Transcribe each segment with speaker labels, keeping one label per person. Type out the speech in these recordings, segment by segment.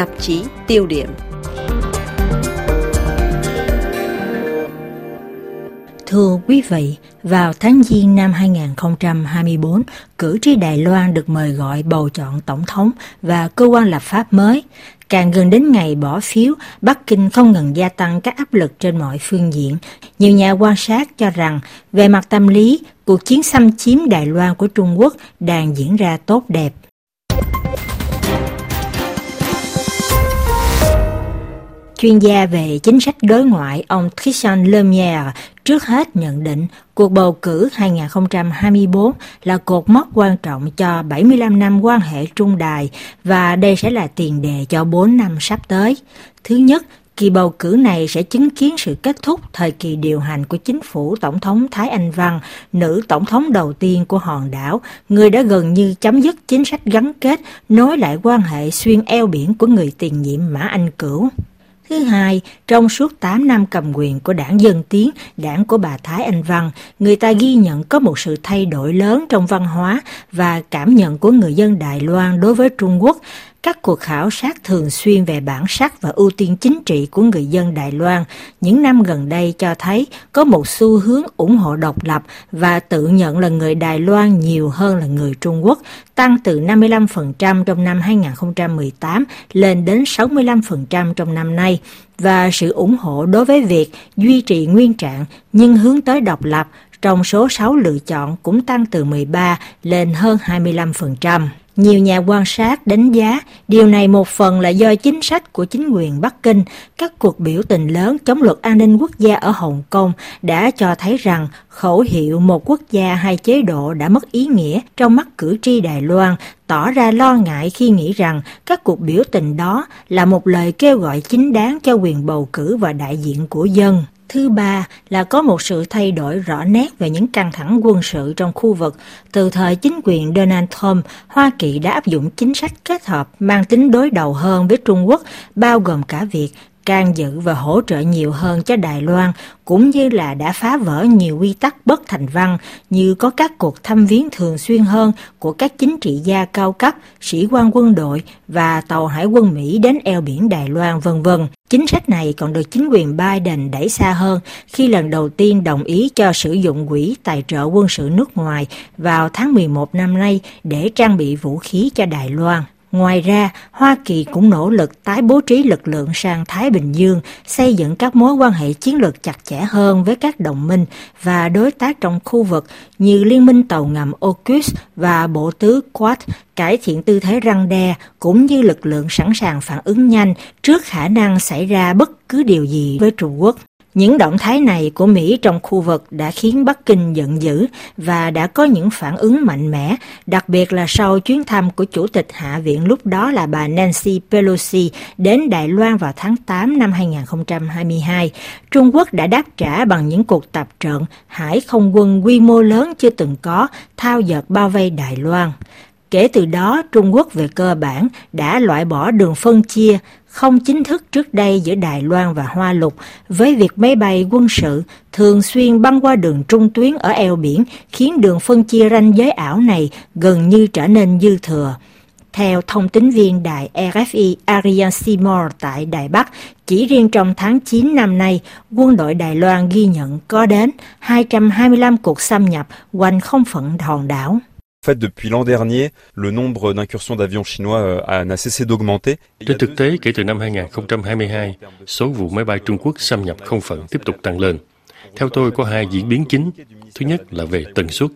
Speaker 1: tạp chí tiêu điểm.
Speaker 2: Thưa quý vị, vào tháng Giêng năm 2024, cử tri Đài Loan được mời gọi bầu chọn tổng thống và cơ quan lập pháp mới. Càng gần đến ngày bỏ phiếu, Bắc Kinh không ngừng gia tăng các áp lực trên mọi phương diện. Nhiều nhà quan sát cho rằng, về mặt tâm lý, cuộc chiến xâm chiếm Đài Loan của Trung Quốc đang diễn ra tốt đẹp. Chuyên gia về chính sách đối ngoại ông Christian Lemierre trước hết nhận định cuộc bầu cử 2024 là cột mốc quan trọng cho 75 năm quan hệ trung đài và đây sẽ là tiền đề cho 4 năm sắp tới. Thứ nhất, kỳ bầu cử này sẽ chứng kiến sự kết thúc thời kỳ điều hành của chính phủ Tổng thống Thái Anh Văn, nữ tổng thống đầu tiên của hòn đảo, người đã gần như chấm dứt chính sách gắn kết, nối lại quan hệ xuyên eo biển của người tiền nhiệm Mã Anh Cửu. Thứ hai, trong suốt 8 năm cầm quyền của đảng Dân Tiến, đảng của bà Thái Anh Văn, người ta ghi nhận có một sự thay đổi lớn trong văn hóa và cảm nhận của người dân Đài Loan đối với Trung Quốc các cuộc khảo sát thường xuyên về bản sắc và ưu tiên chính trị của người dân Đài Loan những năm gần đây cho thấy có một xu hướng ủng hộ độc lập và tự nhận là người Đài Loan nhiều hơn là người Trung Quốc, tăng từ 55% trong năm 2018 lên đến 65% trong năm nay và sự ủng hộ đối với việc duy trì nguyên trạng nhưng hướng tới độc lập trong số 6 lựa chọn cũng tăng từ 13 lên hơn 25%. Nhiều nhà quan sát đánh giá điều này một phần là do chính sách của chính quyền Bắc Kinh. Các cuộc biểu tình lớn chống luật an ninh quốc gia ở Hồng Kông đã cho thấy rằng khẩu hiệu một quốc gia hai chế độ đã mất ý nghĩa trong mắt cử tri Đài Loan, tỏ ra lo ngại khi nghĩ rằng các cuộc biểu tình đó là một lời kêu gọi chính đáng cho quyền bầu cử và đại diện của dân. Thứ ba là có một sự thay đổi rõ nét về những căng thẳng quân sự trong khu vực. Từ thời chính quyền Donald Trump, Hoa Kỳ đã áp dụng chính sách kết hợp mang tính đối đầu hơn với Trung Quốc, bao gồm cả việc can dự và hỗ trợ nhiều hơn cho Đài Loan, cũng như là đã phá vỡ nhiều quy tắc bất thành văn như có các cuộc thăm viếng thường xuyên hơn của các chính trị gia cao cấp, sĩ quan quân đội và tàu hải quân Mỹ đến eo biển Đài Loan vân vân. Chính sách này còn được chính quyền Biden đẩy xa hơn khi lần đầu tiên đồng ý cho sử dụng quỹ tài trợ quân sự nước ngoài vào tháng 11 năm nay để trang bị vũ khí cho Đài Loan. Ngoài ra, Hoa Kỳ cũng nỗ lực tái bố trí lực lượng sang Thái Bình Dương, xây dựng các mối quan hệ chiến lược chặt chẽ hơn với các đồng minh và đối tác trong khu vực như Liên minh tàu ngầm AUKUS và Bộ Tứ Quad, cải thiện tư thế răng đe cũng như lực lượng sẵn sàng phản ứng nhanh trước khả năng xảy ra bất cứ điều gì với Trung Quốc. Những động thái này của Mỹ trong khu vực đã khiến Bắc Kinh giận dữ và đã có những phản ứng mạnh mẽ, đặc biệt là sau chuyến thăm của Chủ tịch Hạ viện lúc đó là bà Nancy Pelosi đến Đài Loan vào tháng 8 năm 2022. Trung Quốc đã đáp trả bằng những cuộc tập trận hải không quân quy mô lớn chưa từng có, thao dợt bao vây Đài Loan. Kể từ đó, Trung Quốc về cơ bản đã loại bỏ đường phân chia không chính thức trước đây giữa Đài Loan và Hoa Lục với việc máy bay quân sự thường xuyên băng qua đường trung tuyến ở eo biển khiến đường phân chia ranh giới ảo này gần như trở nên dư thừa. Theo thông tín viên đài RFI Arian Seymour tại Đài Bắc, chỉ riêng trong tháng 9 năm nay, quân đội Đài Loan ghi nhận có đến 225 cuộc xâm nhập quanh không phận hòn đảo.
Speaker 3: En fait, depuis l'an dernier, le nombre d'incursions d'avions chinois euh, n'a cessé d'augmenter.
Speaker 4: Trên thực tế, kể từ năm 2022, số vụ máy bay Trung Quốc xâm nhập không phận tiếp tục tăng lên. Theo tôi có hai diễn biến chính. Thứ nhất là về tần suất.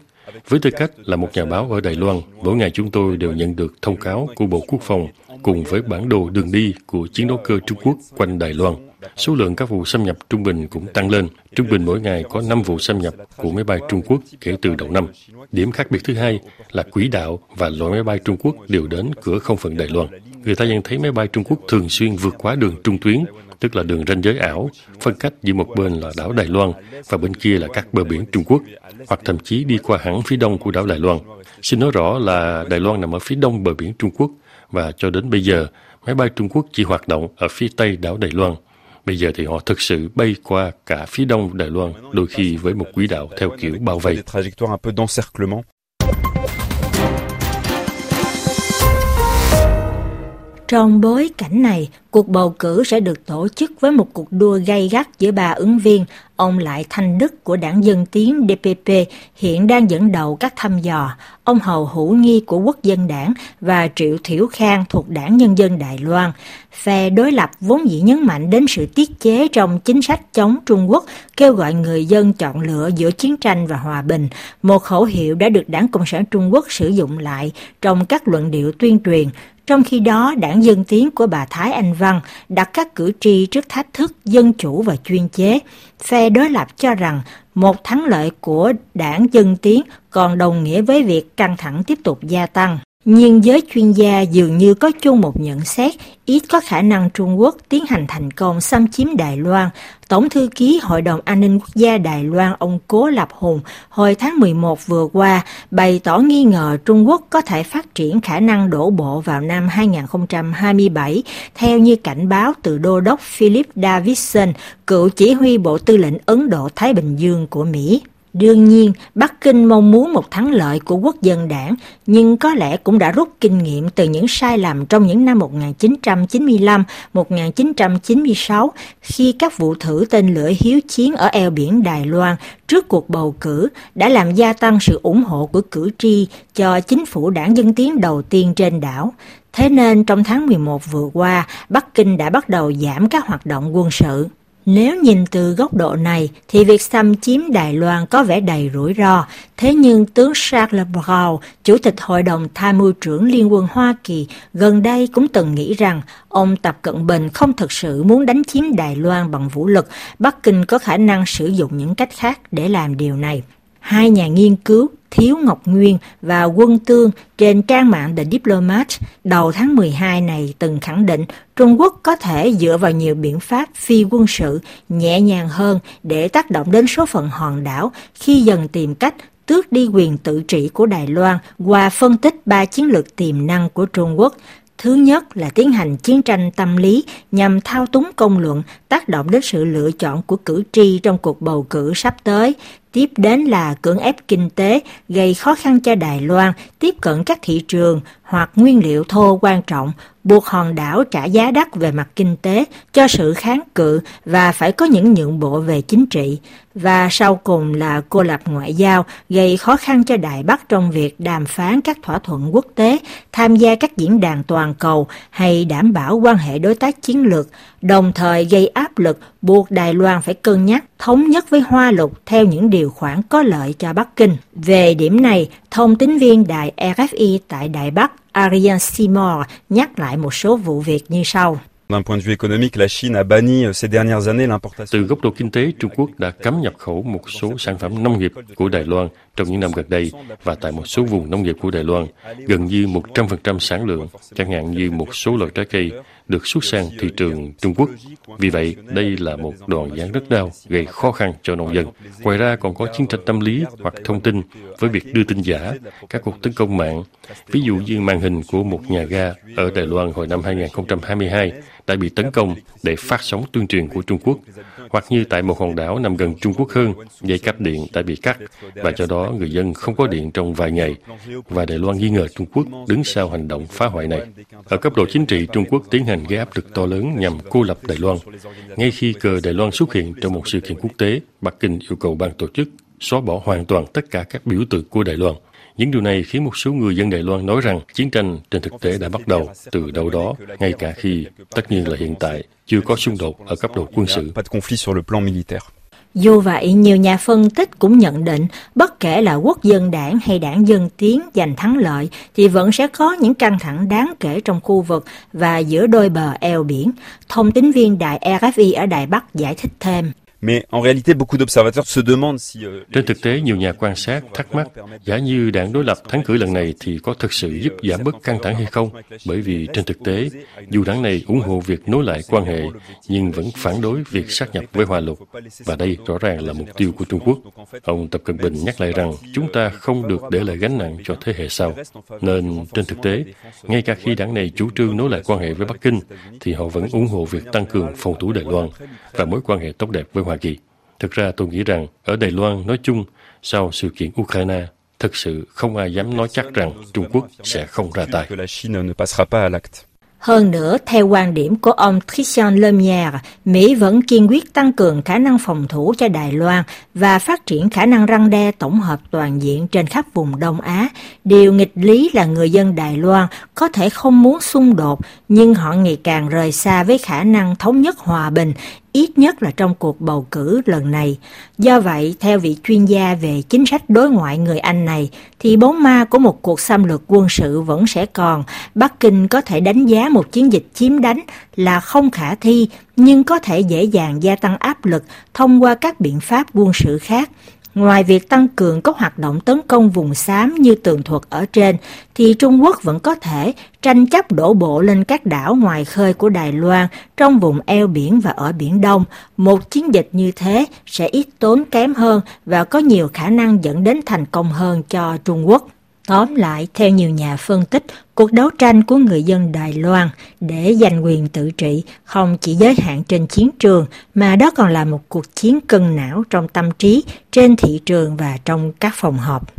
Speaker 4: Với tư cách là một nhà báo ở Đài Loan, mỗi ngày chúng tôi đều nhận được thông cáo của Bộ Quốc phòng cùng với bản đồ đường đi của chiến đấu cơ Trung Quốc quanh Đài Loan. Số lượng các vụ xâm nhập trung bình cũng tăng lên. Trung bình mỗi ngày có 5 vụ xâm nhập của máy bay Trung Quốc kể từ đầu năm. Điểm khác biệt thứ hai là quỹ đạo và loại máy bay Trung Quốc đều đến cửa không phận Đài Loan. Người ta nhận thấy máy bay Trung Quốc thường xuyên vượt quá đường trung tuyến, tức là đường ranh giới ảo, phân cách giữa một bên là đảo Đài Loan và bên kia là các bờ biển Trung Quốc, hoặc thậm chí đi qua hẳn phía đông của đảo Đài Loan. Xin nói rõ là Đài Loan nằm ở phía đông bờ biển Trung Quốc và cho đến bây giờ, máy bay Trung Quốc chỉ hoạt động ở phía tây đảo Đài Loan Bây giờ thì họ thực sự bay qua cả phía đông Đài Loan, đôi khi với một quỹ đạo theo kiểu bao vây.
Speaker 2: Trong bối cảnh này, cuộc bầu cử sẽ được tổ chức với một cuộc đua gay gắt giữa ba ứng viên. Ông Lại Thanh Đức của đảng Dân Tiến DPP hiện đang dẫn đầu các thăm dò. Ông Hầu Hữu Nghi của Quốc dân đảng và Triệu Thiểu Khang thuộc đảng Nhân dân Đài Loan. Phe đối lập vốn dĩ nhấn mạnh đến sự tiết chế trong chính sách chống Trung Quốc, kêu gọi người dân chọn lựa giữa chiến tranh và hòa bình. Một khẩu hiệu đã được đảng Cộng sản Trung Quốc sử dụng lại trong các luận điệu tuyên truyền trong khi đó, đảng Dân Tiến của bà Thái Anh Văn đặt các cử tri trước thách thức dân chủ và chuyên chế. Phe đối lập cho rằng một thắng lợi của đảng Dân Tiến còn đồng nghĩa với việc căng thẳng tiếp tục gia tăng. Nhưng giới chuyên gia dường như có chung một nhận xét ít có khả năng Trung Quốc tiến hành thành công xâm chiếm Đài Loan. Tổng thư ký Hội đồng An ninh Quốc gia Đài Loan ông Cố Lập Hùng hồi tháng 11 vừa qua bày tỏ nghi ngờ Trung Quốc có thể phát triển khả năng đổ bộ vào năm 2027 theo như cảnh báo từ đô đốc Philip Davidson, cựu chỉ huy Bộ Tư lệnh Ấn Độ-Thái Bình Dương của Mỹ. Đương nhiên, Bắc Kinh mong muốn một thắng lợi của quốc dân đảng, nhưng có lẽ cũng đã rút kinh nghiệm từ những sai lầm trong những năm 1995-1996 khi các vụ thử tên lửa hiếu chiến ở eo biển Đài Loan trước cuộc bầu cử đã làm gia tăng sự ủng hộ của cử tri cho chính phủ đảng Dân Tiến đầu tiên trên đảo. Thế nên trong tháng 11 vừa qua, Bắc Kinh đã bắt đầu giảm các hoạt động quân sự. Nếu nhìn từ góc độ này thì việc xâm chiếm Đài Loan có vẻ đầy rủi ro, thế nhưng tướng Charles Brown, Chủ tịch Hội đồng Tham mưu trưởng Liên quân Hoa Kỳ, gần đây cũng từng nghĩ rằng ông Tập Cận Bình không thực sự muốn đánh chiếm Đài Loan bằng vũ lực, Bắc Kinh có khả năng sử dụng những cách khác để làm điều này. Hai nhà nghiên cứu Thiếu Ngọc Nguyên và Quân Tương trên trang mạng The Diplomat đầu tháng 12 này từng khẳng định Trung Quốc có thể dựa vào nhiều biện pháp phi quân sự nhẹ nhàng hơn để tác động đến số phận hòn đảo khi dần tìm cách tước đi quyền tự trị của Đài Loan qua phân tích ba chiến lược tiềm năng của Trung Quốc. Thứ nhất là tiến hành chiến tranh tâm lý nhằm thao túng công luận, tác động đến sự lựa chọn của cử tri trong cuộc bầu cử sắp tới. Tiếp đến là cưỡng ép kinh tế, gây khó khăn cho Đài Loan tiếp cận các thị trường hoặc nguyên liệu thô quan trọng, buộc hòn đảo trả giá đắt về mặt kinh tế cho sự kháng cự và phải có những nhượng bộ về chính trị. Và sau cùng là cô lập ngoại giao, gây khó khăn cho Đài Bắc trong việc đàm phán các thỏa thuận quốc tế, tham gia các diễn đàn toàn cầu hay đảm bảo quan hệ đối tác chiến lược, đồng thời gây áp lực buộc Đài Loan phải cân nhắc thống nhất với Hoa Lục theo những điều khoản có lợi cho Bắc Kinh. Về điểm này, thông tín viên đài RFI tại Đài Bắc Ariane Seymour nhắc lại một số vụ việc như sau.
Speaker 4: Từ góc độ kinh tế, Trung Quốc đã cấm nhập khẩu một số sản phẩm nông nghiệp của Đài Loan trong những năm gần đây và tại một số vùng nông nghiệp của Đài Loan, gần như 100% sản lượng, chẳng hạn như một số loại trái cây, được xuất sang thị trường Trung Quốc. Vì vậy, đây là một đòn giáng rất đau, gây khó khăn cho nông dân. Ngoài ra còn có chiến tranh tâm lý hoặc thông tin với việc đưa tin giả, các cuộc tấn công mạng. Ví dụ như màn hình của một nhà ga ở Đài Loan hồi năm 2022 đã bị tấn công để phát sóng tuyên truyền của Trung Quốc, hoặc như tại một hòn đảo nằm gần Trung Quốc hơn, dây cáp điện đã bị cắt và do đó người dân không có điện trong vài ngày. Và Đài Loan nghi ngờ Trung Quốc đứng sau hành động phá hoại này. Ở cấp độ chính trị, Trung Quốc tiến hành gây áp lực to lớn nhằm cô lập Đài Loan. Ngay khi cờ Đài Loan xuất hiện trong một sự kiện quốc tế, Bắc Kinh yêu cầu ban tổ chức xóa bỏ hoàn toàn tất cả các biểu tượng của Đài Loan. Những điều này khiến một số người dân Đài Loan nói rằng chiến tranh trên thực tế đã bắt đầu từ đâu đó, ngay cả khi, tất nhiên là hiện tại, chưa có xung đột ở cấp độ quân sự.
Speaker 2: Dù vậy, nhiều nhà phân tích cũng nhận định bất kể là quốc dân đảng hay đảng dân tiến giành thắng lợi thì vẫn sẽ có những căng thẳng đáng kể trong khu vực và giữa đôi bờ eo biển. Thông tín viên đài RFI ở Đài Bắc giải thích thêm.
Speaker 3: Mais en réalité, beaucoup d'observateurs se demandent si...
Speaker 4: Euh, Trên thực tế, nhiều nhà quan sát thắc mắc, giả như đảng đối lập thắng cử lần này thì có thực sự giúp giảm bớt căng thẳng hay không? Bởi vì trên thực tế, dù đảng này ủng hộ việc nối lại quan hệ, nhưng vẫn phản đối việc sát nhập với Hòa Lục. Và đây rõ ràng là mục tiêu của Trung Quốc. Ông Tập Cận Bình nhắc lại rằng chúng ta không được để lại gánh nặng cho thế hệ sau. Nên trên thực tế, ngay cả khi đảng này chủ trương nối lại quan hệ với Bắc Kinh, thì họ vẫn ủng hộ việc tăng cường phòng thủ Đài Loan và mối quan hệ tốt đẹp với Hoa Hoa Kỳ. Thực ra tôi nghĩ rằng ở Đài Loan nói chung, sau sự kiện Ukraine, thực sự không ai dám nói chắc rằng Trung Quốc sẽ không ra tay.
Speaker 2: Hơn nữa, theo quan điểm của ông Christian Lemierre, Mỹ vẫn kiên quyết tăng cường khả năng phòng thủ cho Đài Loan và phát triển khả năng răng đe tổng hợp toàn diện trên khắp vùng Đông Á. Điều nghịch lý là người dân Đài Loan có thể không muốn xung đột, nhưng họ ngày càng rời xa với khả năng thống nhất hòa bình, ít nhất là trong cuộc bầu cử lần này. Do vậy, theo vị chuyên gia về chính sách đối ngoại người Anh này, thì bóng ma của một cuộc xâm lược quân sự vẫn sẽ còn. Bắc Kinh có thể đánh giá một chiến dịch chiếm đánh là không khả thi, nhưng có thể dễ dàng gia tăng áp lực thông qua các biện pháp quân sự khác. Ngoài việc tăng cường các hoạt động tấn công vùng xám như tường thuật ở trên, thì Trung Quốc vẫn có thể tranh chấp đổ bộ lên các đảo ngoài khơi của Đài Loan trong vùng eo biển và ở Biển Đông. Một chiến dịch như thế sẽ ít tốn kém hơn và có nhiều khả năng dẫn đến thành công hơn cho Trung Quốc. Tóm lại, theo nhiều nhà phân tích, cuộc đấu tranh của người dân Đài Loan để giành quyền tự trị không chỉ giới hạn trên chiến trường, mà đó còn là một cuộc chiến cân não trong tâm trí, trên thị trường và trong các phòng họp.